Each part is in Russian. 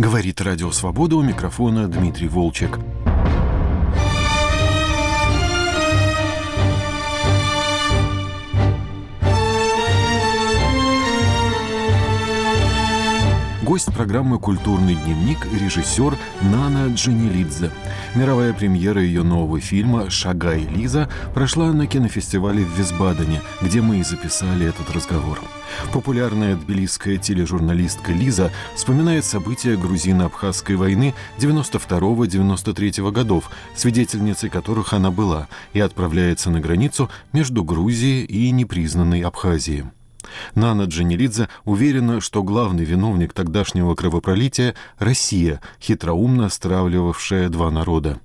Говорит Радио Свобода у микрофона Дмитрий Волчек. Гость программы «Культурный дневник» – режиссер Нана Джанилидзе. Мировая премьера ее нового фильма «Шагай, Лиза» прошла на кинофестивале в Висбадене, где мы и записали этот разговор. Популярная тбилисская тележурналистка Лиза вспоминает события грузино-абхазской войны 92-93 годов, свидетельницей которых она была, и отправляется на границу между Грузией и непризнанной Абхазией. Нана Джанилидзе уверена, что главный виновник тогдашнего кровопролития – Россия, хитроумно стравливавшая два народа.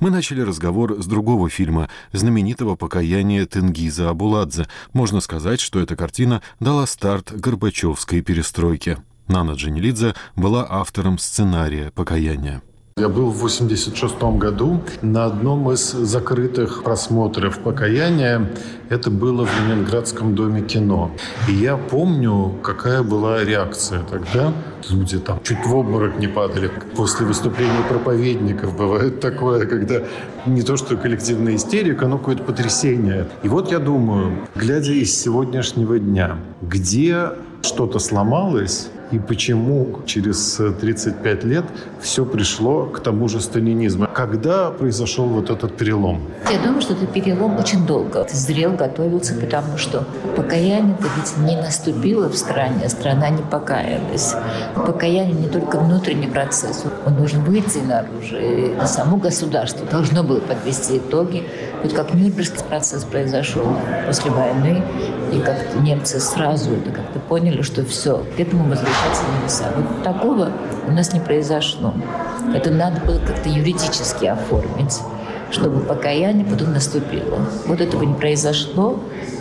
Мы начали разговор с другого фильма, знаменитого «Покаяние Тенгиза Абуладзе». Можно сказать, что эта картина дала старт Горбачевской перестройке. Нана Джанилидзе была автором сценария «Покаяния». Я был в 86 году на одном из закрытых просмотров «Покаяния». Это было в Ленинградском доме кино. И я помню, какая была реакция тогда. Люди там чуть в обморок не падали. После выступления проповедников бывает такое, когда не то что коллективная истерика, но какое-то потрясение. И вот я думаю, глядя из сегодняшнего дня, где что-то сломалось, и почему через 35 лет все пришло к тому же сталинизму. Когда произошел вот этот перелом? Я думаю, что этот перелом очень долго зрел, готовился, потому что покаяние-то ведь не наступило в стране, страна не покаялась. Покаяние не только внутренний процесс, он должен выйти наружу. И само государство должно было подвести итоги. Вот как Нюрнбергский процесс произошел после войны, и как немцы сразу это как-то поняли, что все, к этому нельзя. Вот такого у нас не произошло. Это надо было как-то юридически оформить чтобы покаяние потом наступило. Вот этого не произошло,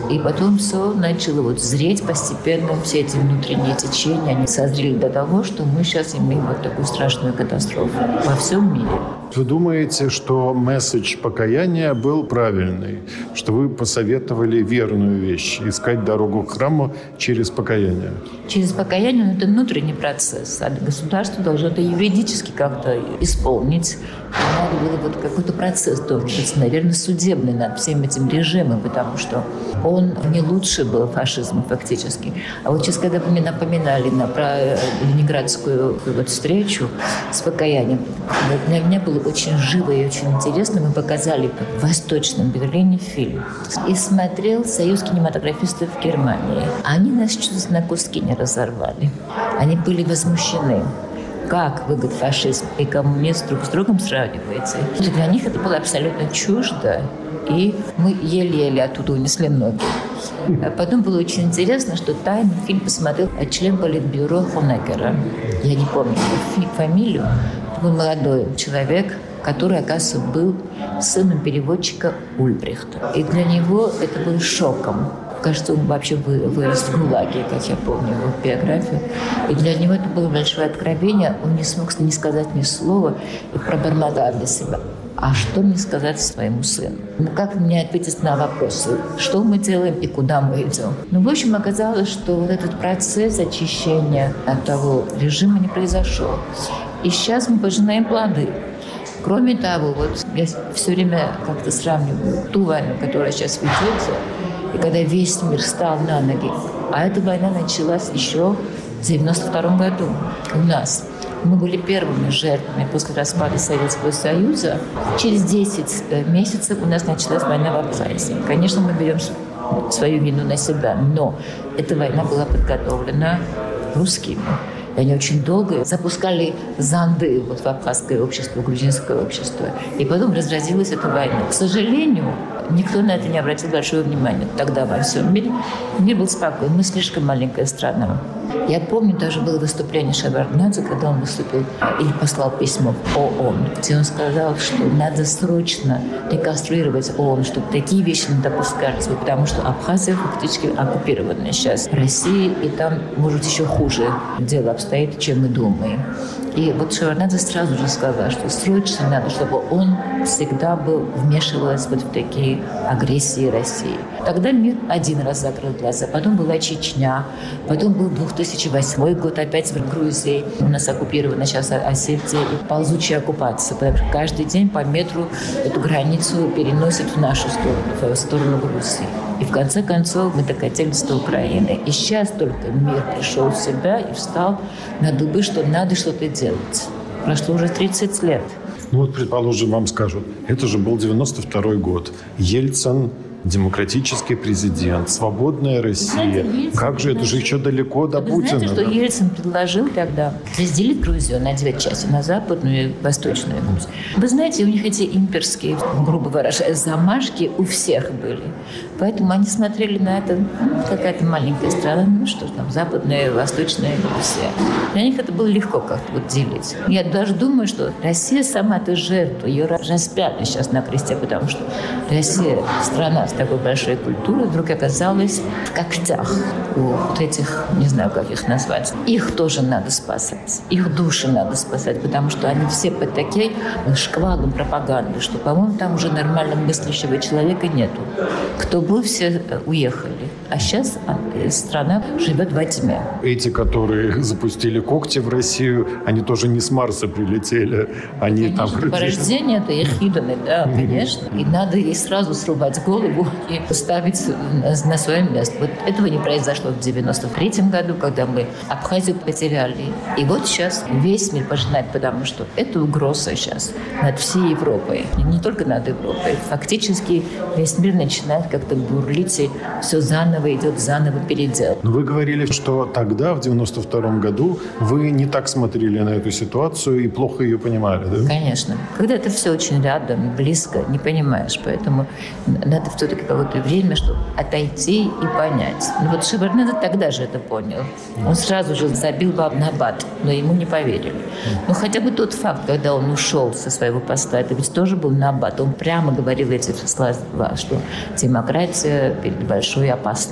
и потом все начало вот зреть постепенно, все эти внутренние течения, они созрели до того, что мы сейчас имеем вот такую страшную катастрофу во всем мире. Вы думаете, что месседж покаяния был правильный, что вы посоветовали верную вещь, искать дорогу к храму через покаяние? Через покаяние ну, это внутренний процесс, а государство должно это юридически как-то исполнить. Надо было вот какой-то процесс должен быть, наверное, судебный над всем этим режимом, потому что он не лучше был фашизм фактически. А вот сейчас, когда мне напоминали на, про ленинградскую вот встречу с покаянием, для меня было очень живо и очень интересно. Мы показали в Восточном Берлине фильм. И смотрел Союз кинематографистов Германии. Они нас чуть на куски не разорвали. Они были возмущены как вы, говорит, фашизм и коммунист друг с другом сравниваете. Для них это было абсолютно чуждо. И мы еле-еле оттуда унесли ноги. А потом было очень интересно, что тайный фильм посмотрел член политбюро Хонекера. Я не помню фамилию. Это был молодой человек, который, оказывается, был сыном переводчика Ульбрихта. И для него это было шоком. Кажется, он вообще вырос в ГУЛАГе, как я помню его биографию. И для него это было большое откровение. Он не смог не сказать ни слова и пробормотал для себя. А что мне сказать своему сыну? Ну, как мне ответить на вопросы, что мы делаем и куда мы идем? Ну, в общем, оказалось, что вот этот процесс очищения от того режима не произошел. И сейчас мы пожинаем плоды. Кроме того, вот я все время как-то сравниваю ту войну, которая сейчас ведется, и когда весь мир стал на ноги. А эта война началась еще в 92 году у нас. Мы были первыми жертвами после распада Советского Союза. Через 10 э, месяцев у нас началась война в Абхазии. Конечно, мы берем свою вину на себя, но эта война была подготовлена русскими. И они очень долго запускали занды вот в абхазское общество, грузинское общество. И потом разразилась эта война. К сожалению, никто на это не обратил большое внимание тогда во всем мире. Мир был спокойный. Мы слишком маленькая страна. Я помню, даже было выступление Шабарднадзе, когда он выступил или послал письмо в ООН, где он сказал, что надо срочно реконструировать ООН, чтобы такие вещи не допускались, потому что Абхазия фактически оккупирована сейчас Россией, и там, может, еще хуже дело обстоит, чем мы думаем. И вот Шеварнадзе сразу же сказал, что срочно надо, чтобы он всегда был вмешивался вот в такие агрессии России. Тогда мир один раз закрыл глаза, потом была Чечня, потом был 2008 год опять в Грузии. У нас оккупирована сейчас Осетия и ползучая оккупация. Потому каждый день по метру эту границу переносят в нашу сторону, в сторону Грузии. И в конце концов мы докатились до Украины. И сейчас только мир пришел в себя и встал на дубы, что надо что-то делать. Прошло уже 30 лет. Ну вот, предположим, вам скажут, это же был 92 год. Ельцин демократический президент, свободная Россия. Знаете, как же, это же еще далеко до Вы Путина. Знаете, что да? Ельцин предложил тогда разделить Грузию на две части, на западную и восточную Грузию. Вы знаете, у них эти имперские, грубо выражаясь, замашки у всех были. Поэтому они смотрели на это, ну, какая-то маленькая страна, ну что там, западная, восточная Грузия. Для них это было легко как-то вот делить. Я даже думаю, что Россия сама это жертва, ее распяли сейчас на кресте, потому что Россия страна такой большой культурой вдруг оказалась в когтях у вот этих, не знаю, как их назвать. Их тоже надо спасать, их души надо спасать, потому что они все под таким шквалом пропаганды, что, по-моему, там уже нормально мыслящего человека нету. Кто был, все уехали. А сейчас страна живет во тьме. Эти, которые запустили когти в Россию, они тоже не с Марса прилетели. Они конечно, там... По рождению это их иданы, да, конечно. И надо ей сразу срубать голову и ставить на свое место. Вот этого не произошло в 93 году, когда мы Абхазию потеряли. И вот сейчас весь мир пожинает, потому что это угроза сейчас над всей Европой. Не только над Европой. Фактически весь мир начинает как-то бурлить, и все заново идет, заново передел. Но вы говорили, что тогда, в 92 году, вы не так смотрели на эту ситуацию и плохо ее понимали, да? Конечно. Когда это все очень рядом, близко, не понимаешь. Поэтому надо все-таки какое-то время, чтобы отойти и понять. Ну вот Шеварнадзе тогда же это понял. Он сразу же забил вам на бат, но ему не поверили. Но хотя бы тот факт, когда он ушел со своего поста, это ведь тоже был набат. Он прямо говорил эти слова, что демократия перед большой опасностью.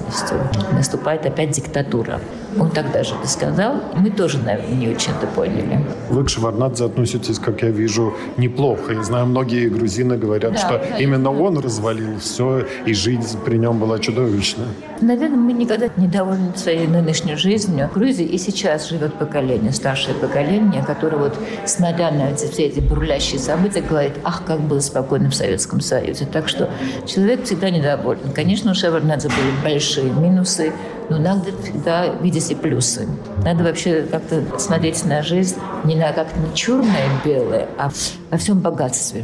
Наступает опять диктатура. Он тогда же это сказал. Мы тоже, наверное, не очень это поняли. Вы к Шеварнадзе относитесь, как я вижу, неплохо. Я знаю, многие грузины говорят, да, что конечно. именно он развалил все, и жизнь при нем была чудовищная. Наверное, мы никогда не довольны своей нынешней жизнью. В Грузии и сейчас живет поколение, старшее поколение, которое вот, смотря на эти, все эти бурлящие события, говорит, ах, как было спокойно в Советском Союзе. Так что человек всегда недоволен. Конечно, у Шеварнадзе были большие минусы, но надо всегда видеть и плюсы. Надо вообще как-то смотреть на жизнь не на как на черное и белое, а во всем богатстве.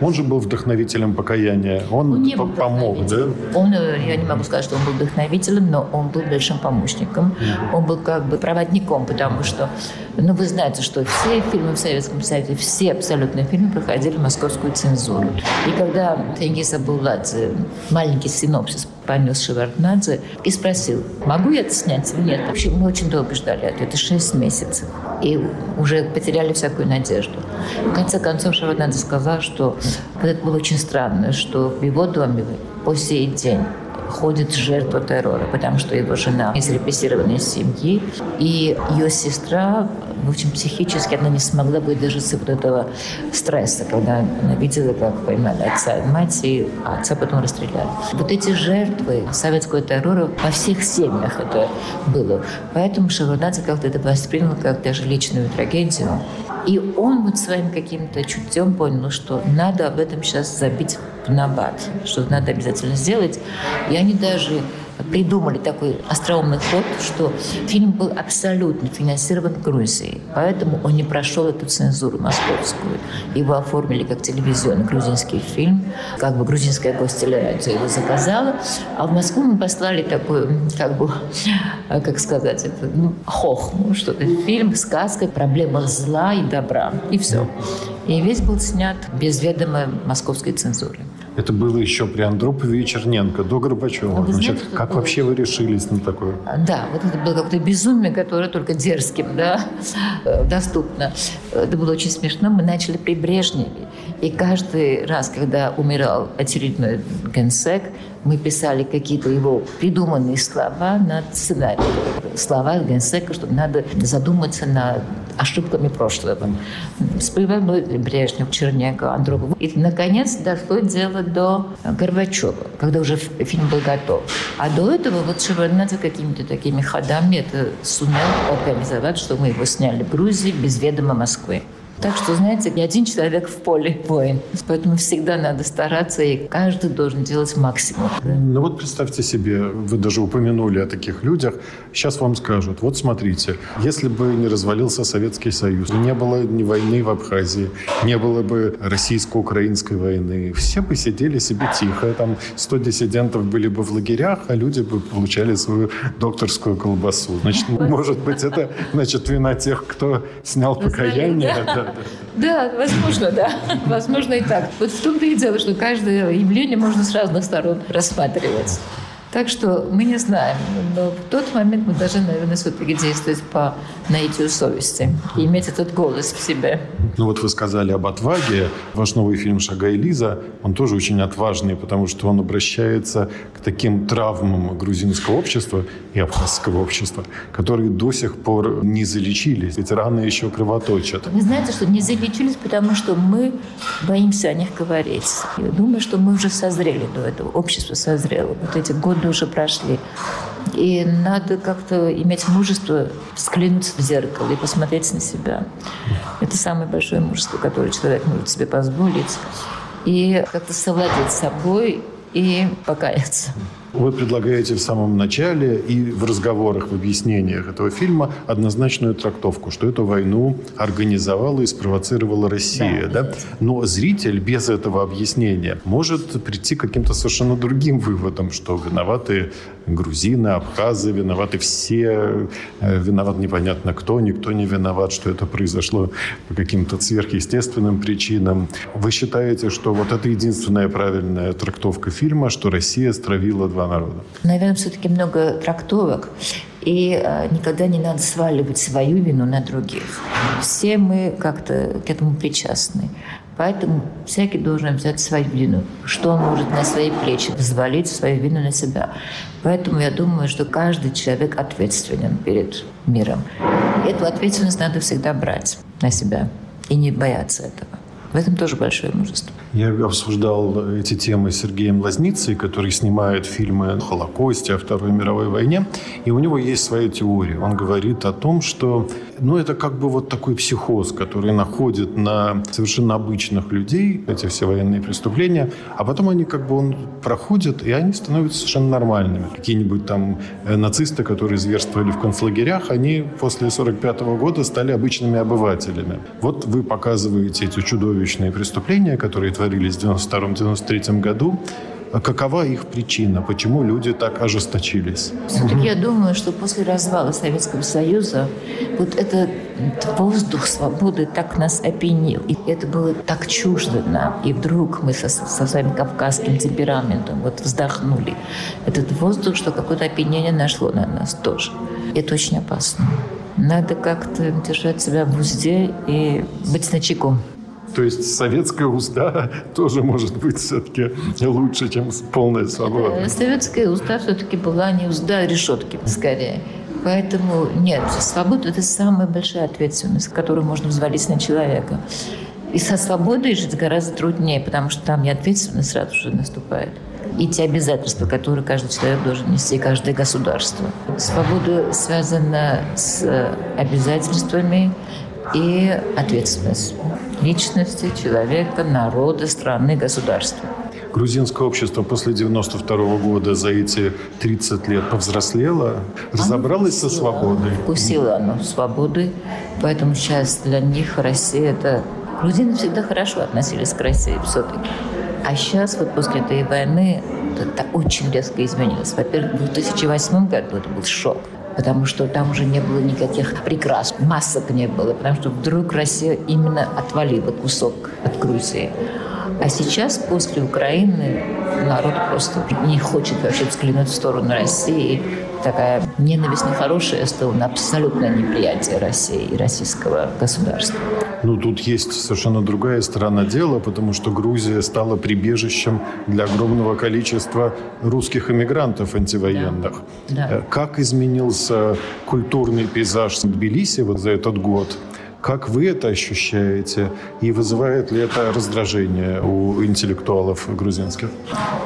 Он же был вдохновителем покаяния. Он, он не был помог, да? Он, э, я не могу сказать, что он был вдохновителем, но он был большим помощником. Он был как бы проводником, потому что, ну, вы знаете, что все фильмы в Советском Союзе, все абсолютно фильмы проходили московскую цензуру. И когда Тенгиз Абулладзе маленький синопсис понес Шеварднадзе и спросил, могу я это снять или нет. Вообще мы очень долго ждали это 6 месяцев. И уже потеряли всякую надежду. В конце концов Шеварднадзе сказал, что это было очень странно, что в его доме по сей день ходит жертва террора, потому что его жена из репрессированной семьи, и ее сестра, в общем, психически она не смогла выдержать вот этого стресса, когда она видела, как поймали отца и мать, и отца потом расстреляли. Вот эти жертвы советского террора во всех семьях это было. Поэтому Шеварднадзе как-то это воспринял как даже личную трагедию. И он вот своим каким-то чутьем понял, что надо об этом сейчас забить в набат, что надо обязательно сделать. И они даже придумали такой остроумный ход, что фильм был абсолютно финансирован Грузией, поэтому он не прошел эту цензуру московскую. Его оформили как телевизионный грузинский фильм, как бы грузинская гостелерадио его заказала, а в Москву мы послали такой, как бы, как сказать, это, ну, хохму, что-то, фильм, сказка, проблема зла и добра, и все. И весь был снят без ведома московской цензуры. Это было еще при Андропове и Черненко, до Горбачева. А Значит, как было? вообще вы решились на такое? Да, вот это было какое-то безумие, которое только дерзким да, доступно. Это было очень смешно. Мы начали при Брежневе. И каждый раз, когда умирал очередной генсек, мы писали какие-то его придуманные слова на сценарий. Слова генсека, что надо задуматься над ошибками прошлого. Всплывал Брежнев, Черненко, Андропов. И, наконец, дошло дело до Горбачева, когда уже фильм был готов. А до этого вот Шеварнадзе какими-то такими ходами это сумел организовать, что мы его сняли в Грузии без ведома Москвы. Так что, знаете, не один человек в поле воин. Поэтому всегда надо стараться, и каждый должен делать максимум. Ну вот представьте себе, вы даже упомянули о таких людях. Сейчас вам скажут, вот смотрите, если бы не развалился Советский Союз, не было ни войны в Абхазии, не было бы российско-украинской войны, все бы сидели себе тихо, там 100 диссидентов были бы в лагерях, а люди бы получали свою докторскую колбасу. Значит, может быть, это значит вина тех, кто снял покаяние. Да? Да, возможно, да. Возможно и так. Вот в том-то и дело, что каждое явление можно с разных сторон рассматривать. Так что мы не знаем. Но в тот момент мы должны, наверное, все-таки действовать по наитию совести и иметь этот голос в себе. Ну вот вы сказали об отваге. Ваш новый фильм «Шагай Лиза», он тоже очень отважный, потому что он обращается к таким травмам грузинского общества и абхазского общества, которые до сих пор не залечились. Ведь раны еще кровоточат. Вы знаете, что не залечились, потому что мы боимся о них говорить. Я думаю, что мы уже созрели до этого. Общество созрело. Вот эти годы годы уже прошли. И надо как-то иметь мужество взглянуть в зеркало и посмотреть на себя. Это самое большое мужество, которое человек может себе позволить. И как-то совладеть собой и покаяться. Вы предлагаете в самом начале и в разговорах, в объяснениях этого фильма однозначную трактовку, что эту войну организовала и спровоцировала Россия. Да, да? Но зритель без этого объяснения может прийти к каким-то совершенно другим выводам, что виноваты грузины, абхазы, виноваты все, э, виноват непонятно кто, никто не виноват, что это произошло по каким-то сверхъестественным причинам. Вы считаете, что вот это единственная правильная трактовка фильма, что Россия стравила два народа? Наверное, все-таки много трактовок. И э, никогда не надо сваливать свою вину на других. Все мы как-то к этому причастны. Поэтому всякий должен взять свою вину. Что он может на свои плечи взвалить свою вину на себя. Поэтому я думаю, что каждый человек ответственен перед миром. И эту ответственность надо всегда брать на себя и не бояться этого. В этом тоже большое мужество. Я обсуждал эти темы с Сергеем Лазницей, который снимает фильмы о Холокосте, о Второй мировой войне. И у него есть своя теория. Он говорит о том, что ну, это как бы вот такой психоз, который находит на совершенно обычных людей эти все военные преступления, а потом они как бы он проходит, и они становятся совершенно нормальными. Какие-нибудь там э, нацисты, которые зверствовали в концлагерях, они после 45 года стали обычными обывателями. Вот вы показываете эти чудовищные преступления, которые творились в 92-93 году, а какова их причина? Почему люди так ожесточились? Все-таки я думаю, что после развала Советского Союза вот этот воздух свободы так нас опьянил. И это было так чуждо нам. И вдруг мы со, со своим кавказским темпераментом вот вздохнули. Этот воздух, что какое-то опьянение нашло на нас тоже. Это очень опасно. Надо как-то держать себя в узде и быть начеком. То есть советская узда тоже может быть все-таки лучше, чем полная свобода. Э, советская узда все-таки была не узда, а решетки скорее. Поэтому нет, свобода – это самая большая ответственность, которую можно взвалить на человека. И со свободой жить гораздо труднее, потому что там и ответственность сразу же наступает. И те обязательства, которые каждый человек должен нести, каждое государство. Свобода связана с обязательствами и ответственностью личности, человека, народа, страны, государства. Грузинское общество после 92 -го года за эти 30 лет повзрослело, разобралось со свободой. Вкусило оно свободы, поэтому сейчас для них Россия – это... Грузины всегда хорошо относились к России все-таки. А сейчас, вот после этой войны, это очень резко изменилось. Во-первых, в 2008 году это был шок потому что там уже не было никаких прикрас, масок не было, потому что вдруг Россия именно отвалила кусок от Грузии. А сейчас, после Украины, народ просто не хочет вообще взглянуть в сторону России. Такая ненависть нехорошая стала абсолютное неприятие России и российского государства. Ну, тут есть совершенно другая сторона дела, потому что Грузия стала прибежищем для огромного количества русских эмигрантов антивоенных. Да. Да. Как изменился культурный пейзаж Тбилиси вот за этот год? Как вы это ощущаете? И вызывает ли это раздражение у интеллектуалов грузинских?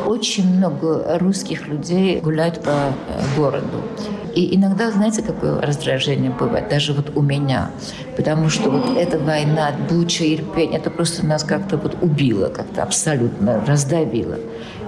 Очень много русских людей гуляют по э, городу. И иногда, знаете, какое раздражение бывает, даже вот у меня. Потому что вот эта война, Буча, Ирпень, это просто нас как-то вот убило, как-то абсолютно раздавило.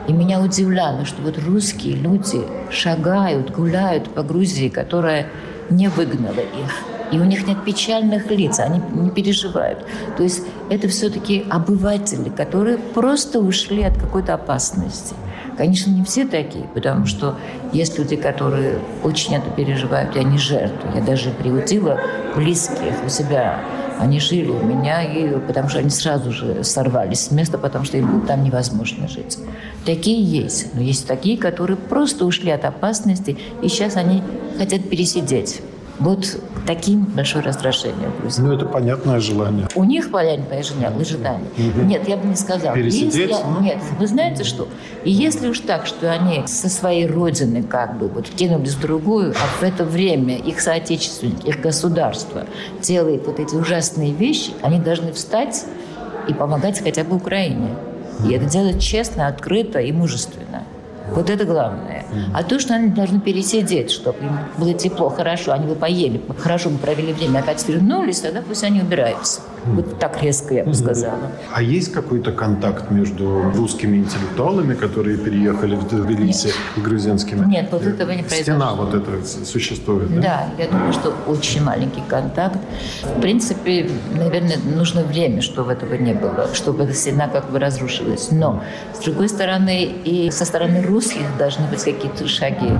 И меня удивляло, что вот русские люди шагают, гуляют по Грузии, которая не выгнала их. И у них нет печальных лиц, они не переживают. То есть это все-таки обыватели, которые просто ушли от какой-то опасности. Конечно, не все такие, потому что есть люди, которые очень это переживают, и они жертвы. Я даже приутила близких у себя. Они жили у меня, и, потому что они сразу же сорвались с места, потому что им там невозможно жить. Такие есть. Но есть такие, которые просто ушли от опасности, и сейчас они хотят пересидеть. Вот таким большое раздражение в Грузии. Ну, это понятное желание. У них понятное ожидание. Угу. Нет, я бы не сказала. Пересидеть? Если, ну? Нет, вы знаете что? И если уж так, что они со своей родины как бы вот кинулись в другую, а в это время их соотечественники, их государство делает вот эти ужасные вещи, они должны встать и помогать хотя бы Украине. И это делать честно, открыто и мужественно. Вот это главное. А то, что они должны пересидеть, чтобы им было тепло, хорошо, они бы поели, хорошо бы провели время, опять вернулись, тогда пусть они убираются. Вот так резко я бы сказала. А есть какой-то контакт между русскими интеллектуалами, которые переехали в Тбилиси, и грузинскими? Нет, вот этого не произошло. Стена вот эта существует, да? Да, я думаю, что очень маленький контакт. В принципе, наверное, нужно время, чтобы этого не было, чтобы эта стена как бы разрушилась. Но, с другой стороны, и со стороны русских должны быть какие-то шаги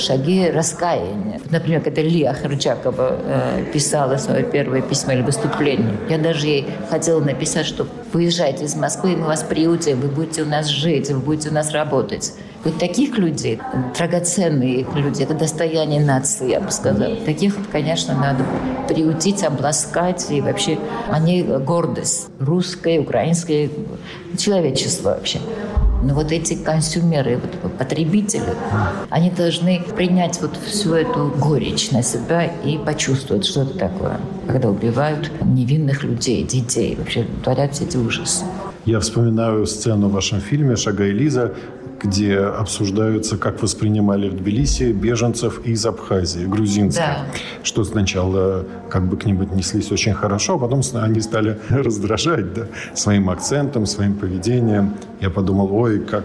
шаги раскаяния. Например, когда Лия Харчакова э, писала свое первое письмо или выступление, я даже ей хотела написать, что выезжайте из Москвы, мы вас приютим, вы будете у нас жить, вы будете у нас работать. Вот таких людей, драгоценные люди, это достояние нации, я бы сказала. Таких, конечно, надо приутить, обласкать, и вообще они гордость русское, украинское, человечество вообще. Но вот эти консюмеры, вот потребители, они должны принять вот всю эту горечь на себя и почувствовать, что это такое, когда убивают невинных людей, детей, вообще творят все эти ужасы. Я вспоминаю сцену в вашем фильме «Шагай Лиза», где обсуждаются, как воспринимали в Тбилиси беженцев из Абхазии, грузинских. Да. Что сначала как бы к ним отнеслись очень хорошо, а потом они стали раздражать да, своим акцентом, своим поведением. Я подумал, ой, как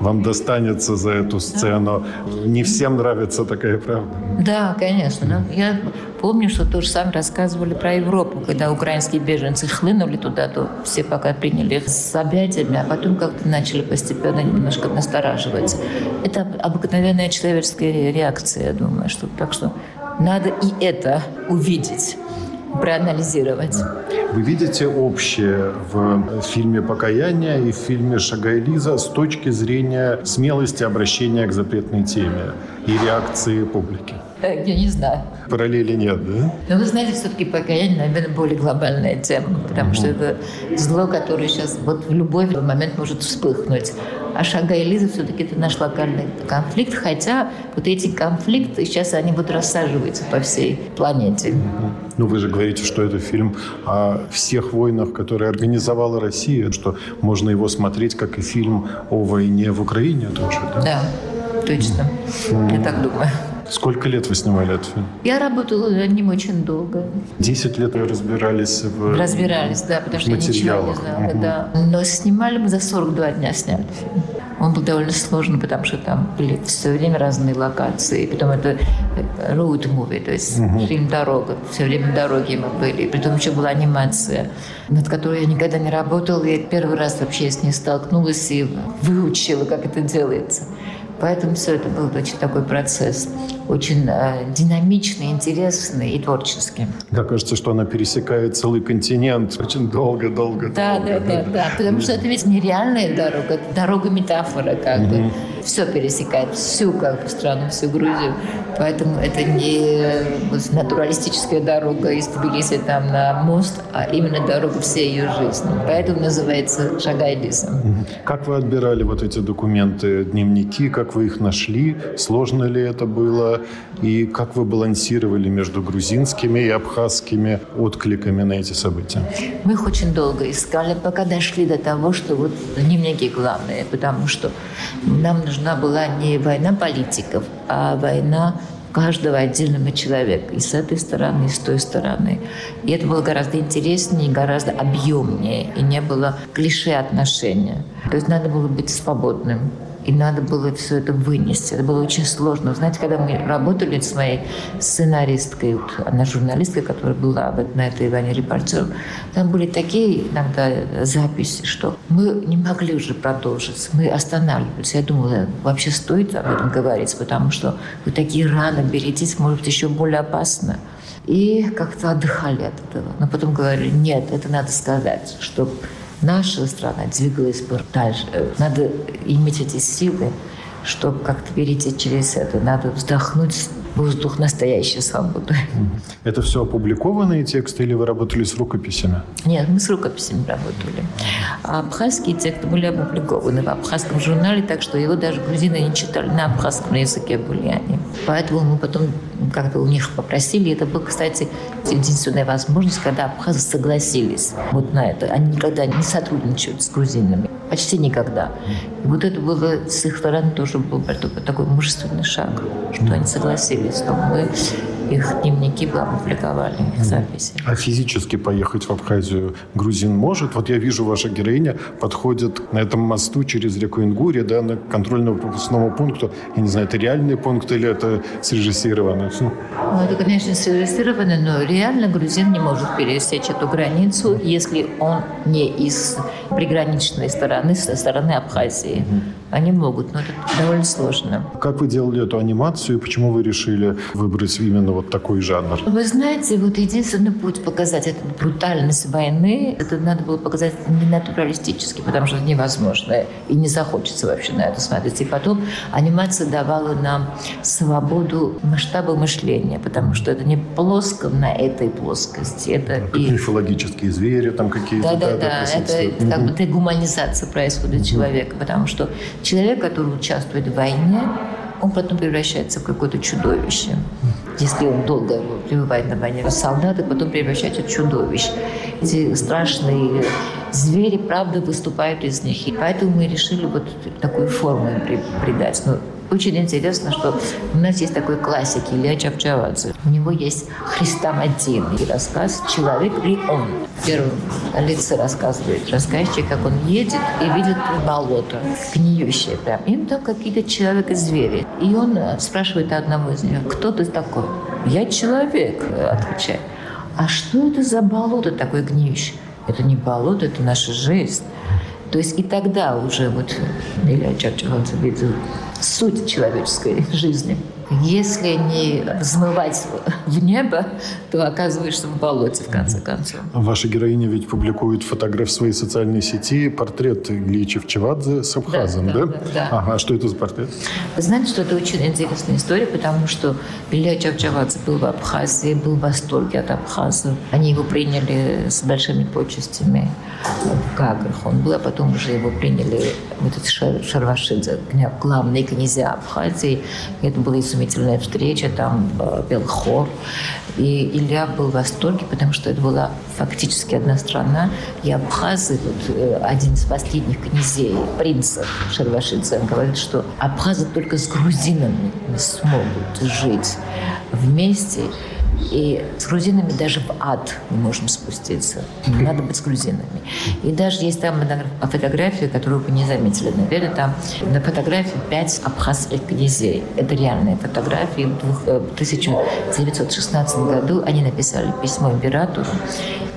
вам достанется за эту сцену. Не всем нравится такая правда. Да, конечно. Но я помню, что тоже сами рассказывали про Европу, когда украинские беженцы хлынули туда, то все пока приняли их с объятиями, а потом как-то начали постепенно немножко настораживать. Это обыкновенная человеческая реакция, я думаю. Что, так что надо и это увидеть проанализировать. Вы видите общее в фильме «Покаяние» и в фильме «Шагай Лиза» с точки зрения смелости обращения к запретной теме и реакции публики? Э, я не знаю. Параллели нет, да? Но вы знаете, все-таки покаяние, наверное, более глобальная тема, потому угу. что это зло, которое сейчас вот в любой момент может вспыхнуть. А Шага и Лиза все-таки это наш локальный конфликт, хотя вот эти конфликты сейчас они вот рассаживаются по всей планете. Ну, вы же говорите, что это фильм о всех войнах, которые организовала Россия, что можно его смотреть как и фильм о войне в Украине тоже, да? Да, точно. Угу. Я так думаю. Сколько лет вы снимали этот фильм? Я работала над ним очень долго. Десять лет вы разбирались в Разбирались, да, потому что я ничего не знала. Угу. Да. Но снимали мы за 42 дня сняли фильм. Он был довольно сложный, потому что там были все время разные локации. Потом это road movie, то есть угу. фильм «Дорога». Все время в дороге мы были. Притом еще была анимация, над которой я никогда не работала. И первый раз вообще с ней столкнулась и выучила, как это делается. Поэтому все это был очень такой процесс, очень э, динамичный, интересный и творческий. Да, кажется, что она пересекает целый континент очень долго-долго. Да, долго, да, да, да, да, потому что это ведь нереальная дорога, это дорога-метафора как бы. Все пересекает, всю как бы, страну, всю Грузию. Поэтому это не натуралистическая дорога из Тбилиси там на мост, а именно дорога всей ее жизни. Поэтому называется Шагайдисом. Как вы отбирали вот эти документы, дневники, как вы их нашли, сложно ли это было, и как вы балансировали между грузинскими и абхазскими откликами на эти события? Мы их очень долго искали, пока дошли до того, что вот дневники главные, потому что нам нужна была не война политиков, а война каждого отдельного человека. И с этой стороны, и с той стороны. И это было гораздо интереснее, гораздо объемнее. И не было клише отношения. То есть надо было быть свободным и надо было все это вынести. Это было очень сложно. Знаете, когда мы работали с моей сценаристкой, вот она журналистка, которая была вот на этой Иване репортером, там были такие иногда записи, что мы не могли уже продолжить. Мы останавливались. Я думала, вообще стоит об этом говорить, потому что вы такие рано беретесь, может быть, еще более опасно. И как-то отдыхали от этого. Но потом говорили, нет, это надо сказать, чтобы наша страна двигалась бы дальше. Надо иметь эти силы, чтобы как-то перейти через это. Надо вздохнуть воздух настоящей свободы. Это все опубликованные тексты или вы работали с рукописями? Нет, мы с рукописями работали. А абхазские тексты были опубликованы в абхазском журнале, так что его даже грузины не читали. На абхазском языке были они. Поэтому мы потом как-то у них попросили. Это была, кстати, единственная возможность, когда абхазы согласились вот на это. Они никогда не сотрудничают с грузинами. Почти никогда. И вот это было с их стороны тоже был такой мужественный шаг, что они согласились, что мы их дневники бы опубликовали, их записи. А физически поехать в Абхазию грузин может? Вот я вижу, ваша героиня подходит на этом мосту через реку Ингурия, да, на контрольно-пропускному пункту. Я не знаю, это реальный пункт или это срежиссировано? Ну, это, конечно, срежиссировано, но реально грузин не может пересечь эту границу, если он не из приграничной стороны, со стороны Абхазии. Они могут, но это довольно сложно. Как вы делали эту анимацию и почему вы решили выбрать именно вот такой жанр? Вы знаете, вот единственный путь показать эту брутальность войны, это надо было показать не натуралистически, потому что это невозможно и не захочется вообще на это смотреть. И потом анимация давала нам свободу масштаба мышления, потому что это не плоско на этой плоскости. Это как и... мифологические звери там какие-то. Да-да-да, да, это как бы дегуманизация происходит человека, потому что Человек, который участвует в войне, он потом превращается в какое-то чудовище. Если он долго пребывает на войне, солдаты потом превращаются в чудовищ. Эти страшные звери, правда, выступают из них. И поэтому мы решили вот такую форму им придать. Но очень интересно, что у нас есть такой классик Илья Чавчавадзе. У него есть «Христоматин» и рассказ «Человек ли он?». В первом лице рассказывает рассказчик, как он едет и видит болото, гниющее прям. Им там какие-то человек и звери. И он э, спрашивает одного из них, кто ты такой? «Я человек», э, отвечает. «А что это за болото такое гниющее?» Это не болото, это наша жизнь. То есть и тогда уже вот Илья Чавчавадзе видел суть человеческой жизни. Если не взмывать в небо, то оказываешься в болоте, в конце концов. Ваша героиня ведь публикует фотограф в своей социальной сети, портрет Ильи Чевчевадзе с Абхазом, да? Да, да, да. Ага, а что это за портрет? Вы знаете, что это очень интересная история, потому что Илья Чевчевадзе был в Абхазии, был в восторге от абхазов. Они его приняли с большими почестями в Гаграх. Он был, а потом уже его приняли вот эти Шарвашидзе, главные князья Абхазии. Это было изумительная встреча, там э, пел хор. И Илья был в восторге, потому что это была фактически одна страна. И Абхазы, вот, э, один из последних князей, принцев Шарвашидзе, говорит, что абхазы только с грузинами смогут жить вместе. И с грузинами даже в ад мы можем спуститься. Надо быть с грузинами. И даже есть там фотография, которую вы не заметили, наверное, там на фотографии пять абхазских князей. Это реальные фотографии. В 1916 э, году они написали письмо императору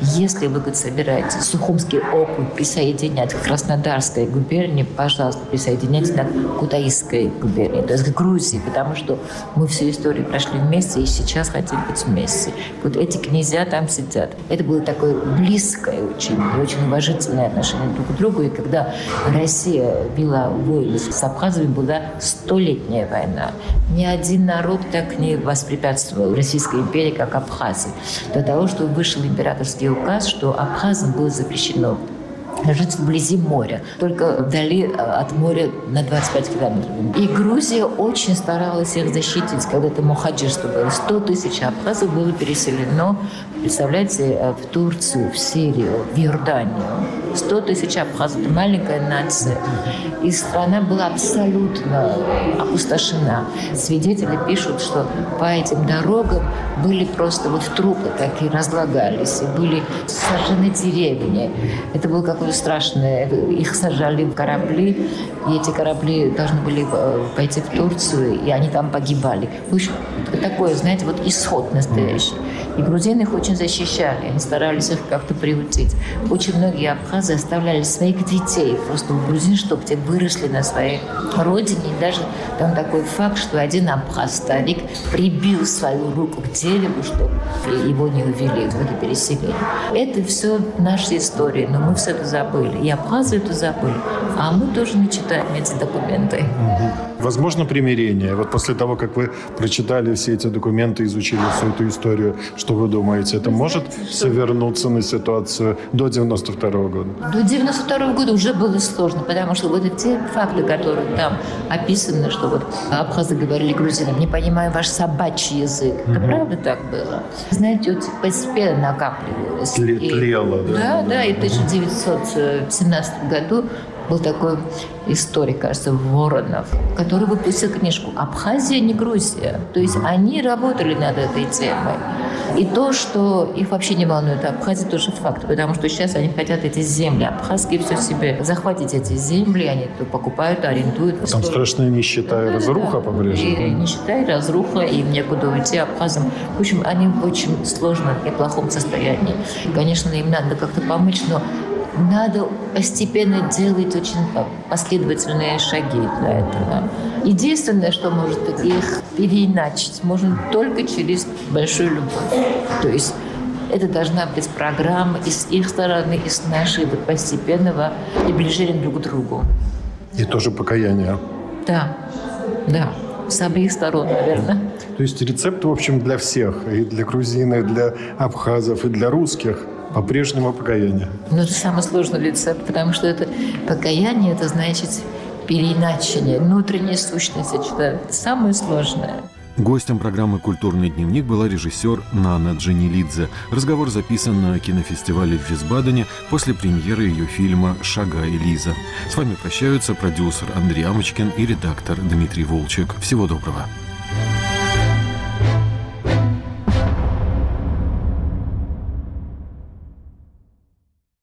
если вы говорит, собираетесь Сухумский округ присоединять к Краснодарской губернии, пожалуйста, присоединяйтесь к Кутаисской губернии, то есть к Грузии, потому что мы всю историю прошли вместе и сейчас хотим быть вместе. Вот эти князья там сидят. Это было такое близкое очень, очень уважительное отношение друг к другу. И когда Россия вела войны с Абхазами, была столетняя война. Ни один народ так не воспрепятствовал Российской империи, как абхазы. До того, что вышел императорский указ, что абхазам было запрещено жить вблизи моря, только вдали э, от моря на 25 километров. И Грузия очень старалась их защитить, когда это мухаджирство было. 100 тысяч абхазов было переселено, представляете, э, в Турцию, в Сирию, в Иорданию. 100 тысяч абхазов, это маленькая нация. И страна была абсолютно опустошена. Свидетели пишут, что по этим дорогам были просто вот трупы такие разлагались, и были сожжены деревни. Это был какой было страшное. Их сажали в корабли, и эти корабли должны были э, пойти в Турцию, и они там погибали. Такое, знаете, вот исход настоящий. И грузины их очень защищали, они старались их как-то приутить. Очень многие абхазы оставляли своих детей просто в грузин, чтобы те выросли на своей родине. И даже там такой факт, что один абхаз-старик прибил свою руку к дереву, чтобы его не увели в это переселение. Это все наши истории, но мы все это забыли. И абхазы это забыли. А мы тоже не читаем эти документы. Возможно примирение. Вот после того, как вы прочитали все эти документы, изучили всю эту историю, что вы думаете, это может совернуться на ситуацию до 92 -го года? До 92 года уже было сложно, потому что вот те факты, которые там описаны, что вот абхазы говорили грузинам, не понимаю ваш собачий язык. Это правда так было? Знаете, вот постепенно накапливалось. Тлело, да? Да, да, и в 1917 году был такой историк, кажется, Воронов, который выпустил книжку «Абхазия не Грузия». То есть они работали над этой темой. И то, что их вообще не волнует Абхазия, тоже факт, потому что сейчас они хотят эти земли абхазские все себе захватить эти земли, они то покупают, арендуют. Там страшная нищета и разруха да, по-прежнему. И нищета, и разруха, и им некуда уйти абхазам. В общем, они в очень сложном и плохом состоянии. Конечно, им надо как-то помочь, но надо постепенно делать очень последовательные шаги для этого. Единственное, что может их переиначить, можно только через большую любовь. То есть это должна быть программа и с их стороны, и с нашей вот постепенного приближения друг к другу. И тоже покаяние. Да, да. С обеих сторон, наверное. То есть рецепт, в общем, для всех. И для грузин, и для абхазов, и для русских – по-прежнему покаяние. Ну, это самый сложный рецепт, потому что это покаяние, это значит переиначение, внутренняя сущность, это самое сложное. Гостем программы «Культурный дневник» была режиссер Нана Джанилидзе. Разговор записан на кинофестивале в Висбадене после премьеры ее фильма «Шага и Лиза». С вами прощаются продюсер Андрей Амочкин и редактор Дмитрий Волчек. Всего доброго.